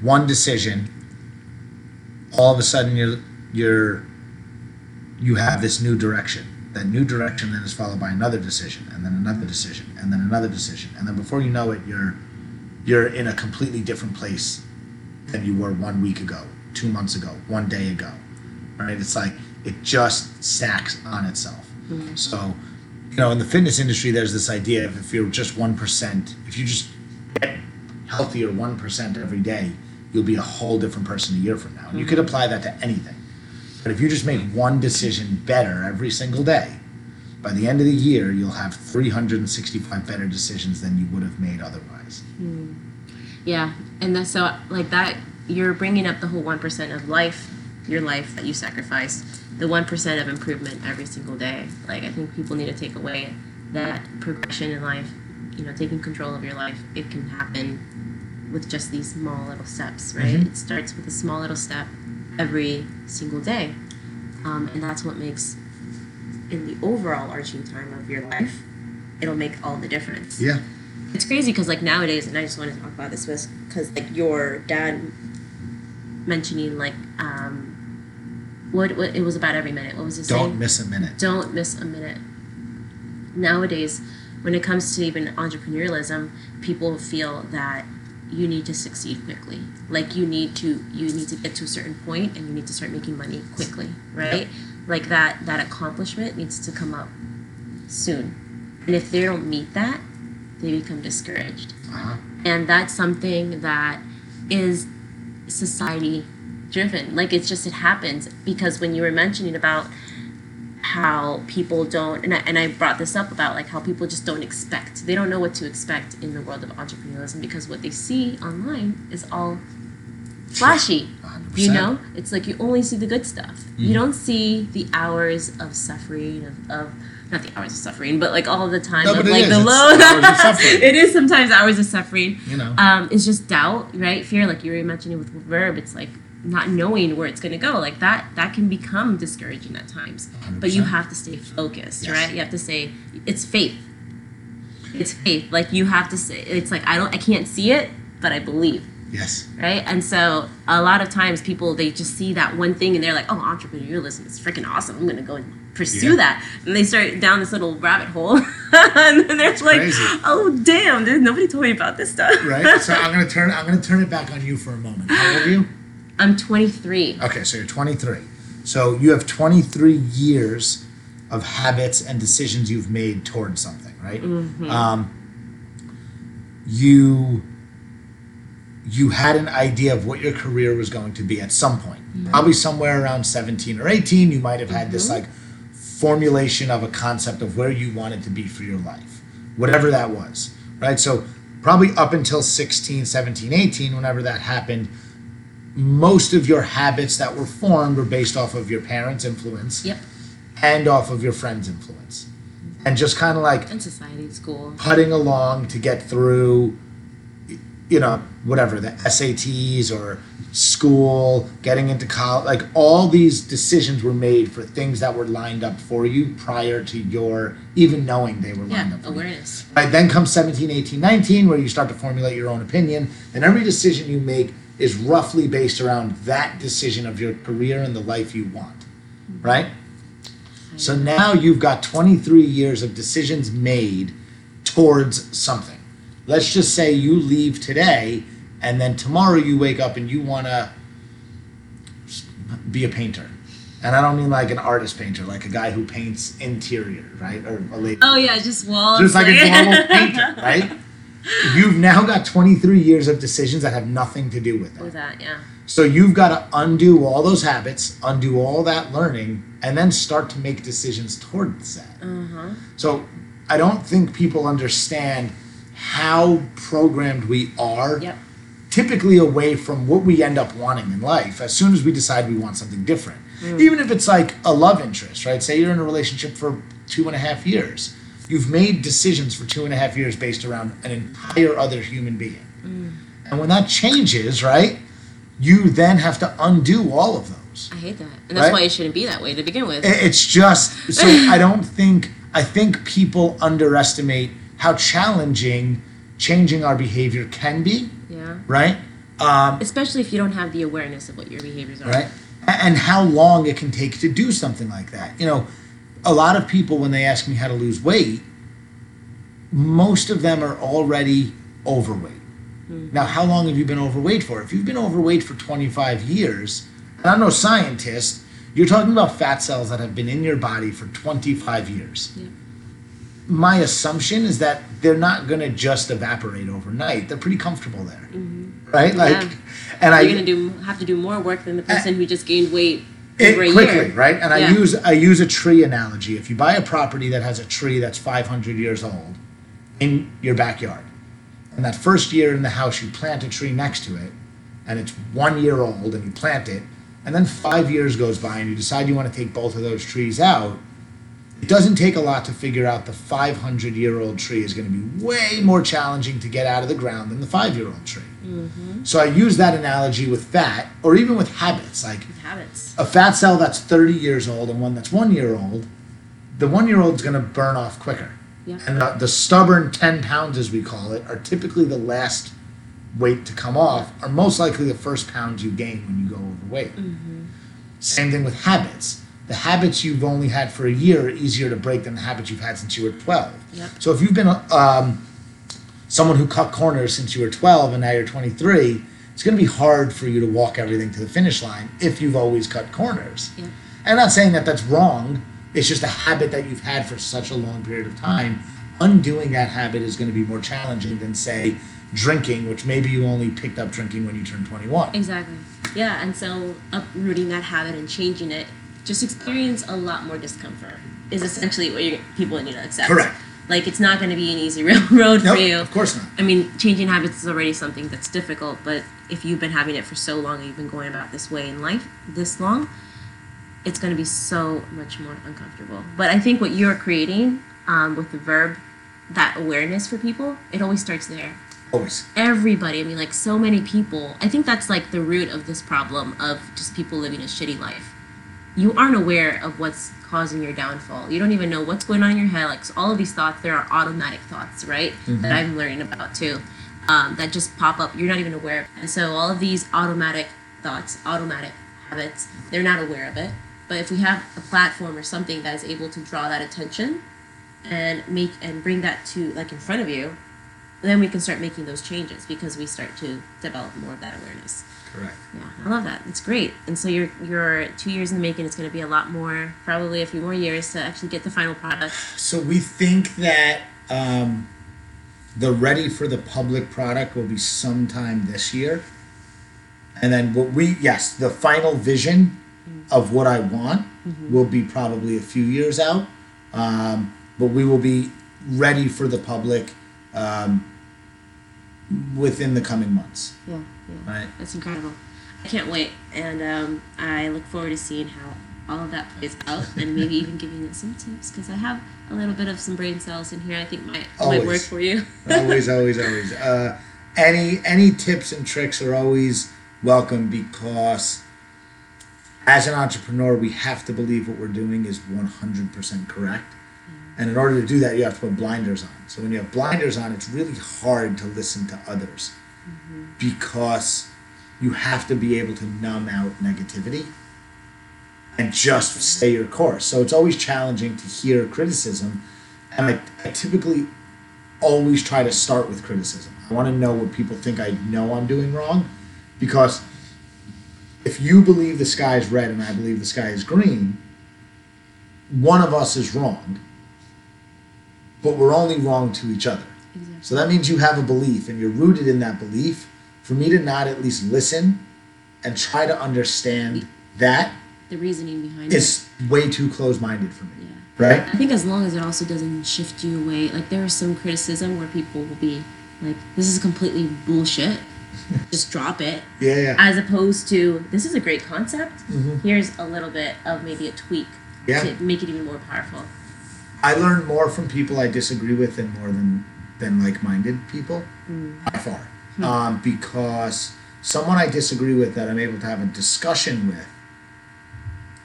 one decision, all of a sudden you're you're you have this new direction. That new direction then is followed by another decision, and then another decision, and then another decision, and then before you know it, you're you're in a completely different place than you were one week ago, two months ago, one day ago. Right? It's like it just stacks on itself. Mm-hmm. So, you know, in the fitness industry, there's this idea of if you're just one percent, if you just get healthier one percent every day, you'll be a whole different person a year from now. And you could mm-hmm. apply that to anything. But if you just make one decision better every single day, by the end of the year, you'll have 365 better decisions than you would have made otherwise. Hmm. yeah and that's so like that you're bringing up the whole 1% of life your life that you sacrifice the 1% of improvement every single day. Like i think people need to take away that progression in life you know taking control of your life it can happen with just these small little steps right? Mm-hmm. It starts with a small little step every single day. Um, and that's what makes in the overall arching time of your life it'll make all the difference. Yeah. it's crazy because like nowadays and i just want to talk about this because like your dad mentioning like um what, what it was about every minute. What was it Don't saying? miss a minute. don't miss a minute. Nowadays when it comes to even entrepreneurialism people feel that you need to succeed quickly. Like you need to you need to get to a certain point and you need to start making money quickly, right? Yep. Like that that accomplishment needs to come up soon. And if they don't meet that, they become discouraged. Uh-huh. And that's something that is society driven. Like it's just it happens because when you were mentioning about how people don't and I, and I brought this up about like how people just don't expect they don't know what to expect in the world of entrepreneurialism because what they see online is all flashy 100%. you know it's like you only see the good stuff you don't see the hours of suffering of, of not the hours of suffering but like all the time No, of like is. the low hours of suffering. it is sometimes hours of suffering You know. um, it's just doubt, right? Fear, like you were mentioning with verb, it's like not knowing where it's going to go. Like that, that can become discouraging at times. But you have to stay focused, Yes. right? You have to say it's faith. It's faith. Like you have to say it's like I don't, I can't see it, but I believe, Yes. right? And so a lot of times people they just see that one thing and they're like, oh, entrepreneurialism is freaking awesome. I'm going to go and pursue Yeah. that, and they start down this little rabbit hole, and then they're like, crazy. oh damn, nobody told me about this stuff. Right. So I'm gonna turn. I'm gonna turn it back on you for a moment. How old are you? I'm 23. Okay, so you're 23. So you have 23 years of habits and decisions you've made towards something, right? Mm-hmm. Um, you you had an idea of what your career was going to be at some point. Mm-hmm. Probably somewhere around 17 or 18, you might have had this mm-hmm. like formulation of a concept of where you wanted to be for your life, whatever that was, right? So probably up until 16, 17, 18, whenever that happened, most of your habits that were formed were based off of your parents' influence Yep. and off of your friends' influence. And just kind of like And society, school. putting along to get through, you know, whatever, the SATs or school, getting into college. Like all these decisions were made for things that were lined up for you prior to your even knowing they were lined Yeah, up for you. awareness. Right, then comes 17, 18, 19, where you start to formulate your own opinion. And every decision you make is roughly based around that decision of your career and the life you want. Right? So now you've got 23 years of decisions made towards something. Let's just say you leave today and then tomorrow you wake up and you want to be a painter. And I don't mean like an artist painter, like a guy who paints interior, right? Or a lady Oh yeah, just walls. just like a normal painter, right? You've now got 23 years of decisions that have nothing to do with With that. that, yeah. So you've got to undo all those habits, undo all that learning, and then start to make decisions towards that. Uh-huh. So I don't think people understand how programmed we are Yep. typically away from what we end up wanting in life as soon as we decide we want something different. Even if it's like a love interest, right? Say you're in a relationship for two and a half years. You've made decisions for two and a half years based around an entire other human being. Mm. And when that changes, right, you then have to undo all of those. I hate that. And that's Right? why it shouldn't be that way to begin with. It's just so I don't think I think people underestimate how challenging changing our behavior can be, yeah. right? Um, Especially if you don't have the awareness of what your behaviors are. right? And how long it can take to do something like that. You know, a lot of people when they ask me how to lose weight, most of them are already overweight. Hmm. Now, how long have you been overweight for? If you've been overweight for 25 years, and I'm no scientist, you're talking about fat cells that have been in your body for 25 years. Yeah. My assumption is that they're not going to just evaporate overnight. They're pretty comfortable there. Mm-hmm. Right? Like Yeah. and I You're gonna do have to do more work than the person who just gained weight it, quickly, year. right? And I use I use a tree analogy. If you buy a property that has a tree that's 500 years old in your backyard, and that first year in the house you plant a tree next to it, and it's one year old, and you plant it, and then five years goes by, and you decide you want to take both of those trees out. It doesn't take a lot to figure out the 500 year old tree is going to be way more challenging to get out of the ground than the five year old tree. Mm-hmm. So I use that analogy with fat, or even with habits. Like Habits. a fat cell that's 30 years old and one that's one year old, the one year old is going to burn off quicker. Yeah. And the, the stubborn 10 pounds, as we call it, are typically the last weight to come off, are most likely the first pounds you gain when you go overweight. Mm-hmm. Same thing with habits. The habits you've only had for a year are easier to break than the habits you've had since you were 12. Yep. So if you've been um, someone who cut corners since you were 12 and now you're 23, it's going to be hard for you to walk everything to the finish line if you've always cut corners. Yeah. I'm not saying that that's wrong. It's just a habit that you've had for such a long period of time. Undoing that habit is going to be more challenging than, say, drinking, which maybe you only picked up drinking when you turned 21. Exactly. Yeah, and so uprooting that habit and changing it, just experience a lot more discomfort is essentially what you people need to accept. Correct. Like it's not going to be an easy road Nope, for you. of course not. I mean, changing habits is already something that's difficult, but if you've been having it for so long and you've been going about this way in life this long, it's going to be so much more uncomfortable. But I think what you're creating um, with the verb, that awareness for people, it always starts there Always. everybody. I mean, like so many people. I think that's like the root of this problem of just people living a shitty life. You aren't aware of what's causing your downfall. You don't even know what's going on in your head. Like so all of these thoughts, there are automatic thoughts, right? That I'm learning about too. Um, that just pop up. You're not even aware. Of. And so all of these automatic thoughts, automatic habits, they're not aware of it. But if we have a platform or something that is able to draw that attention and make and bring that to like in front of you, then we can start making those changes because we start to develop more of that awareness. Correct. Yeah, I love that. It's great. And so you're you're two years in the making. It's going to be a lot more, probably a few more years to actually get the final product. So we think that um, the ready for the public product will be sometime this year. And then what we yes, the final vision of what I want will be probably a few years out. Um, but we will be ready for the public um, within the coming months. Yeah, yeah. Right. That's incredible. I can't wait, and um, I look forward to seeing how all of that plays out, and maybe even giving it some tips because I have a little bit of some brain cells in here. I think might might work for you. always, always, always. Uh, any any tips and tricks are always welcome because as an entrepreneur, we have to believe what we're doing is one hundred percent correct. And in order to do that, you have to put blinders on. So when you have blinders on, it's really hard to listen to others because you have to be able to numb out negativity and just stay your course. So it's always challenging to hear criticism. And I, I typically always try to start with criticism. I want to know what people think I know I'm doing wrong because if you believe the sky is red and I believe the sky is green, one of us is wrong, but we're only wrong to each other. Exactly. So that means you have a belief and you're rooted in that belief. For me to not at least listen and try to understand that The reasoning behind is way too close minded for me. Yeah. Right? I think as long as it also doesn't shift you away, like there is some criticism where people will be like, "This is completely bullshit," just drop it. Yeah, yeah. As opposed to, "This is a great concept. Mhm. Here's a little bit of maybe a tweak Yeah. to make it even more powerful." I learn more from people I disagree with than more than than like minded people by far. Um, because someone I disagree with that I'm able to have a discussion with,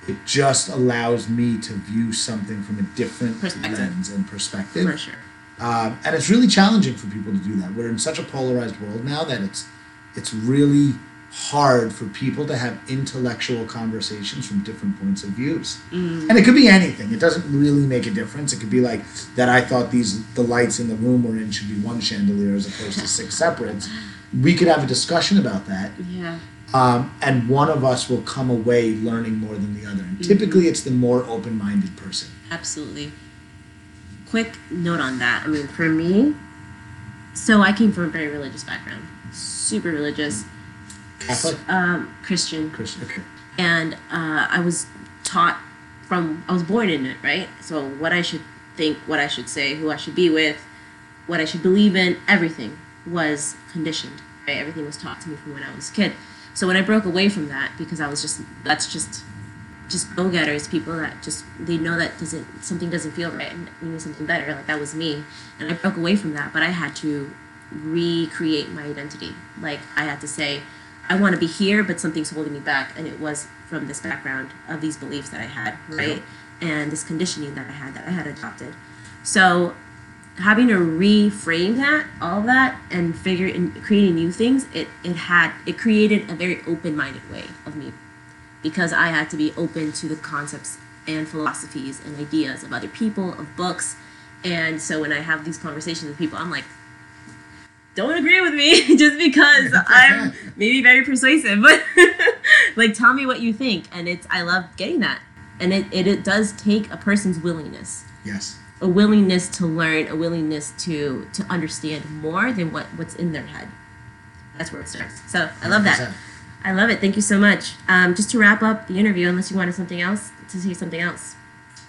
it just allows me to view something from a different lens and perspective. For sure. Um, and it's really challenging for people to do that. We're in such a polarized world now that it's it's really hard for people to have intellectual conversations from different points of views. And it could be anything. It doesn't really make a difference. It could be like that I thought these the lights in the room we're in should be one chandelier as opposed to six separates. We could have a discussion about that. Yeah. Um, and one of us will come away learning more than the other. And typically it's the more open-minded person. Absolutely. Quick note on that. I mean, for me, so I came from a very religious background, super religious, Catholic? um, Christian, Christian. Okay. and uh, I was taught from I was born in it, right? So what I should think, what I should say, who I should be with, what I should believe in, everything was conditioned. Right? Everything was taught to me from when I was a kid. So when I broke away from that, because I was just that's just just go getters, people that just they know that doesn't something doesn't feel right and need something better. Like that was me, and I broke away from that. But I had to recreate my identity. Like I had to say, I want to be here, but something's holding me back, and it was from this background of these beliefs that I had, right, and this conditioning that I had that I had adopted. So having to reframe that all that and figure and creating new things it it had it created a very open-minded way of me. Because i had to be open to the concepts and philosophies and ideas of other people of books. And so when i have these conversations with people i'm like don't agree with me just because I'm maybe very persuasive, but like tell me what you think. And it's I love getting that. And it, it, it does take a person's willingness. Yes. A willingness to learn, a willingness to to understand more than what, what's in their head. That's where it starts. So I love that. 100%. I love it. Thank you so much. Um, just to wrap up the interview, unless you wanted something else to say something else.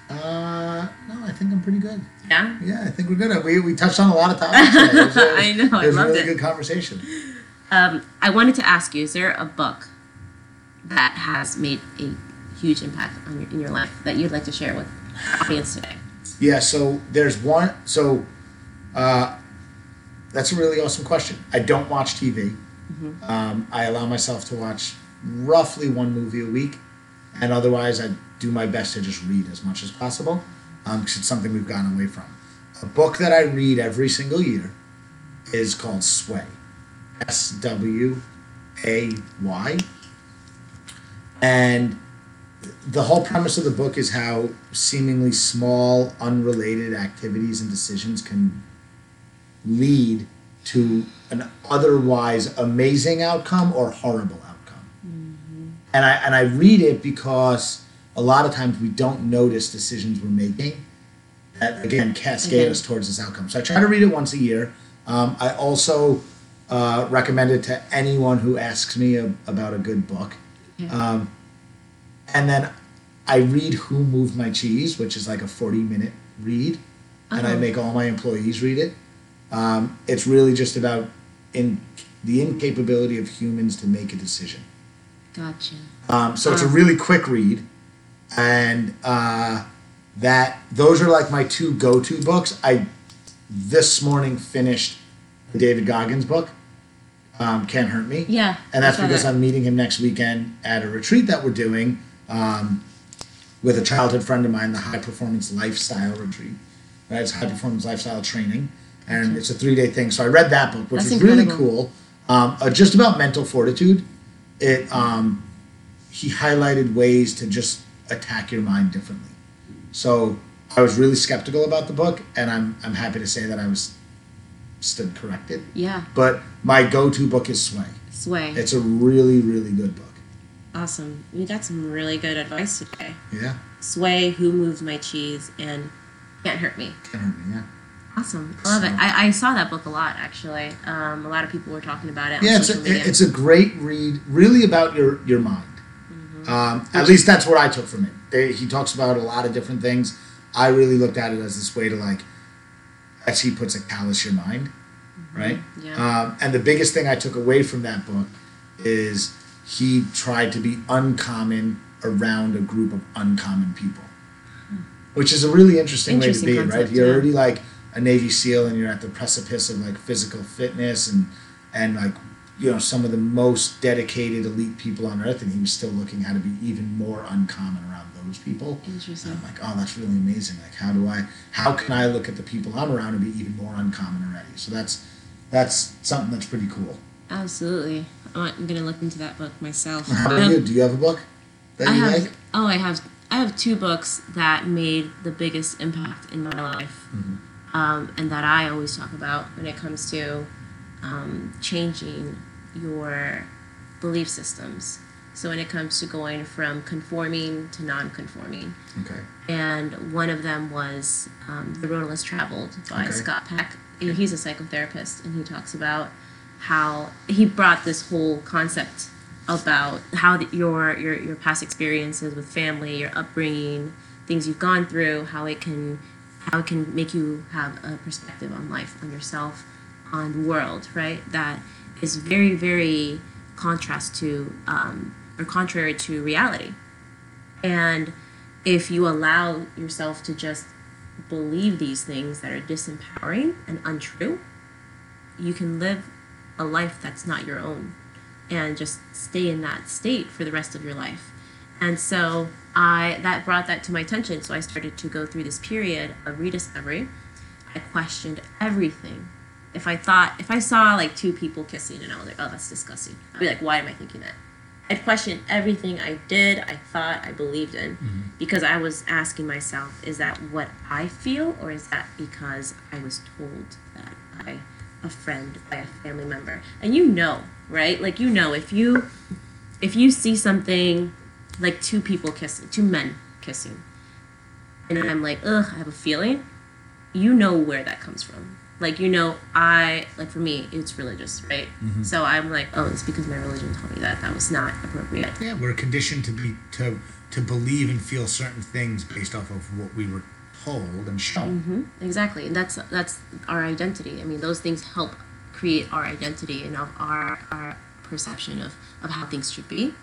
Uh, no, I think I'm pretty good. Yeah. Yeah, I think we're good. We, we touched on a lot of topics. today. Was a- I know, I It was a loved really it. good conversation. Um, I wanted to ask you: Is there a book that has made a huge impact on your, in your life that you'd like to share with our audience today? Yeah, so there's one. So uh, that's a really awesome question. I don't watch TV. Um, I allow myself to watch roughly one movie a week, and otherwise, I do my best to just read as much as possible um, because it's something we've gotten away from. A book that I read every single year is called Sway. S W A Y. And the whole premise of the book is how seemingly small, unrelated activities and decisions can lead to an otherwise amazing outcome or horrible outcome. Mm-hmm. And I and I read it because a lot of times we don't notice decisions we're making that again cascade Mhm. us towards this outcome. So I try to read it once a year. Um, I also uh, recommend it to anyone who asks me a, about a good book. Um, and then I read Who Moved My Cheese, which is like a 40 minute read, and I Oh. make all my employees read it. Um, it's really just about in the incapability of humans to make a decision. Gotcha. Um, so it's a Ah. really quick read, and uh, that those are like my two go-to books. I this morning finished the David Goggins book, um, "Can't Hurt Me." Yeah. and that's because that. I'm meeting him next weekend at a retreat that we're doing um, with a childhood friend of mine, the High Performance Lifestyle Retreat. Right, it's High Performance Lifestyle Training, and it's a three day thing. So I read that book, which That's is really cool. Um, uh, just about mental fortitude. It um, he highlighted ways to just attack your mind differently. So I was really skeptical about the book, and I'm I'm happy to say that I was stood corrected. Yeah. But my go to book is Sway. Sway. It's a really, really good book. awesome. We got some really good advice today. Yeah, Sway, Who Moved My Cheese, and Can't Hurt Me. can't hurt me. Yeah, Awesome. I love it. I, I saw that book a lot, actually. Um, a lot of people were talking about it yeah. It's a, it's a great read, really about your your mind. Um, at least that's what I took from it. They, he talks about a lot of different things. I really looked at it as this way to like, as he puts it, callous your mind, right? Mm-hmm. Yeah. Um, and the biggest thing I took away from that book is he tried to be uncommon around a group of uncommon people, which is a really interesting, Interesting way to be, concept, right? You're yeah. already like a Navy SEAL and you're at the precipice of like physical fitness and and like you know some of the most dedicated elite people on earth, and he was still looking how to be even more uncommon around those people. Interesting. And I'm like, oh, that's really amazing. Like, how do I, how can I look at the people I'm around and be even more uncommon already? So that's, that's something that's pretty cool. Absolutely. I'm going to look into that book myself. How Um, about you? Do you have a book that I you have like? oh I have I have two books that made the biggest impact in my life, Mm-hmm. um, and that I always talk about when it comes to um, changing your belief systems. So when it comes to going from conforming to non-conforming, Okay. and one of them was um, The Road Less Traveled by Okay. Scott Peck. He's a psychotherapist, and he talks about how he brought this whole concept about how the, your, your your past experiences with family, your upbringing, things you've gone through, how it can how it can make you have a perspective on life, on yourself, on world, right? That is very very contrast to um, or contrary to reality. And if you allow yourself to just believe these things that are disempowering and untrue, you can live a life that's not your own and just stay in that state for the rest of your life. And so I that brought that to my attention. So I started to go through this period of rediscovery. I questioned everything. If I thought if I saw like two people kissing and I was like, oh that's disgusting, I'd be like, why am I thinking that? I'd question everything I did, I thought, I believed in, mm-hmm. because I was asking myself, is that what I feel, or is that because I was told that by a friend, by a family member. And you know, right? Like you know if you if you see something like two people kissing, two men kissing, and I'm like, ugh, I have a feeling, you know where that comes from. Like you know, I like for me, it's religious, right? So I'm like, oh, it's because my religion told me that that was not appropriate. Yeah, we're conditioned to be to to believe and feel certain things based off of what we were told and shown. hmm Exactly, and that's that's our identity. I mean, those things help create our identity and of our our perception of of how things should be.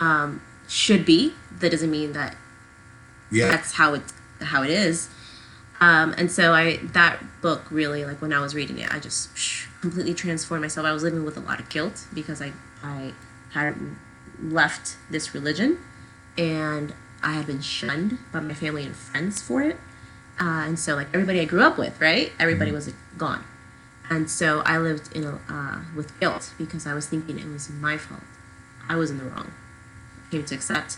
Um, should be. That doesn't mean that Yeah, that's how it how it is. Um, and so I that book really like when I was reading it, I just completely transformed myself. I was living with a lot of guilt because I I had left this religion, and I had been shunned by my family and friends for it. Uh, and so like everybody I grew up with, right? Everybody was gone, and so I lived in a uh, with guilt because I was thinking it was my fault. I was in the wrong. I came to accept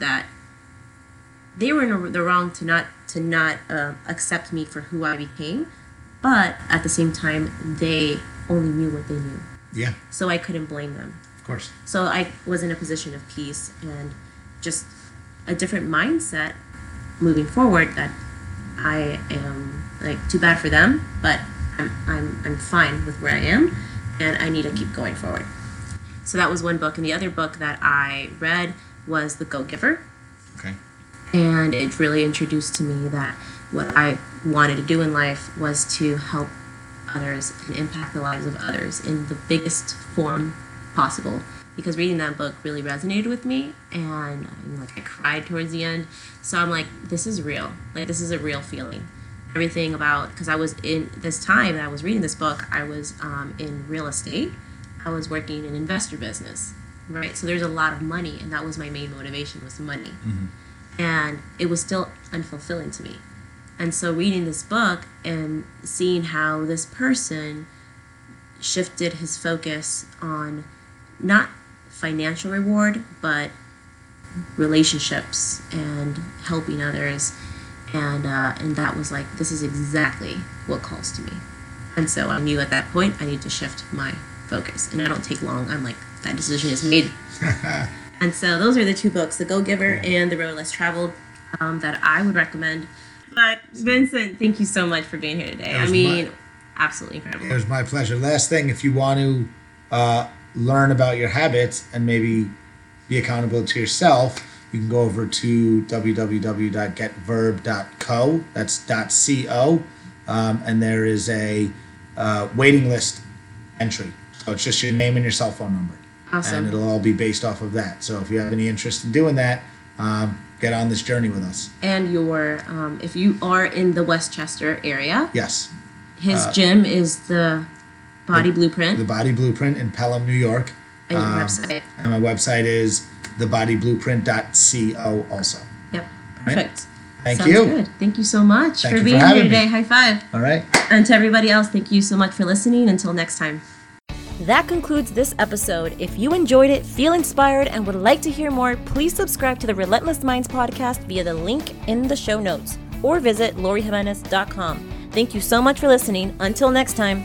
that they were in the wrong to not to not uh, accept me for who I became, but at the same time they only knew what they knew, yeah, so I couldn't blame them. of course. So I was in a position of peace and just a different mindset moving forward that I am like too bad for them, but I'm I'm I'm fine with where I am, and I need to keep going forward. So that was one book, and the other book that I read was The Go Giver Okay. And it really introduced to me that what I wanted to do in life was to help others and impact the lives of others in the biggest form possible. Because reading that book really resonated with me, and I, like I cried towards the end. So I'm like, this is real. Like this is a real feeling. Everything about because I was in this time that I was reading this book, I was um, in real estate. I was working in investor business, right? So there's a lot of money, and that was my main motivation was money and it was still unfulfilling to me. And so reading this book and seeing how this person shifted his focus on not financial reward, but relationships and helping others, and uh, and that was like this is exactly what calls to me. And so I knew at that point I need to shift my focus, and I don't take long. I'm like that decision is made. And so those are the two books, The Go Giver and The Road Less Traveled, um, that I would recommend. But Vincent, thank you so much for being here today. I mean, my- absolutely It incredible. was my pleasure. Last thing, if you want to uh, learn about your habits and maybe be accountable to yourself, you can go over to www.getverb.co. That's .co, um, and there is a uh, waiting list entry. So it's just your name and your cell phone number, Awesome. and it'll all be based off of that. So if you have any interest in doing that, um, get on this journey with us. And your, um, if you are in the Westchester area, Yes, his gym is the Body the Blueprint The Body Blueprint in Pelham, New York. and your um, website. And my website is thebodyblueprint.co also. Yep, right. perfect. Thank Sounds you. good. Thank you so much Thank for you for being here having me. today. High five. All right. And to everybody else, thank you so much for listening. Until next time. That concludes this episode. If you enjoyed it, feel inspired, and would like to hear more, please subscribe to the Relentless Minds podcast via the link in the show notes or visit lorijimenez.com. Thank you so much for listening. Until next time.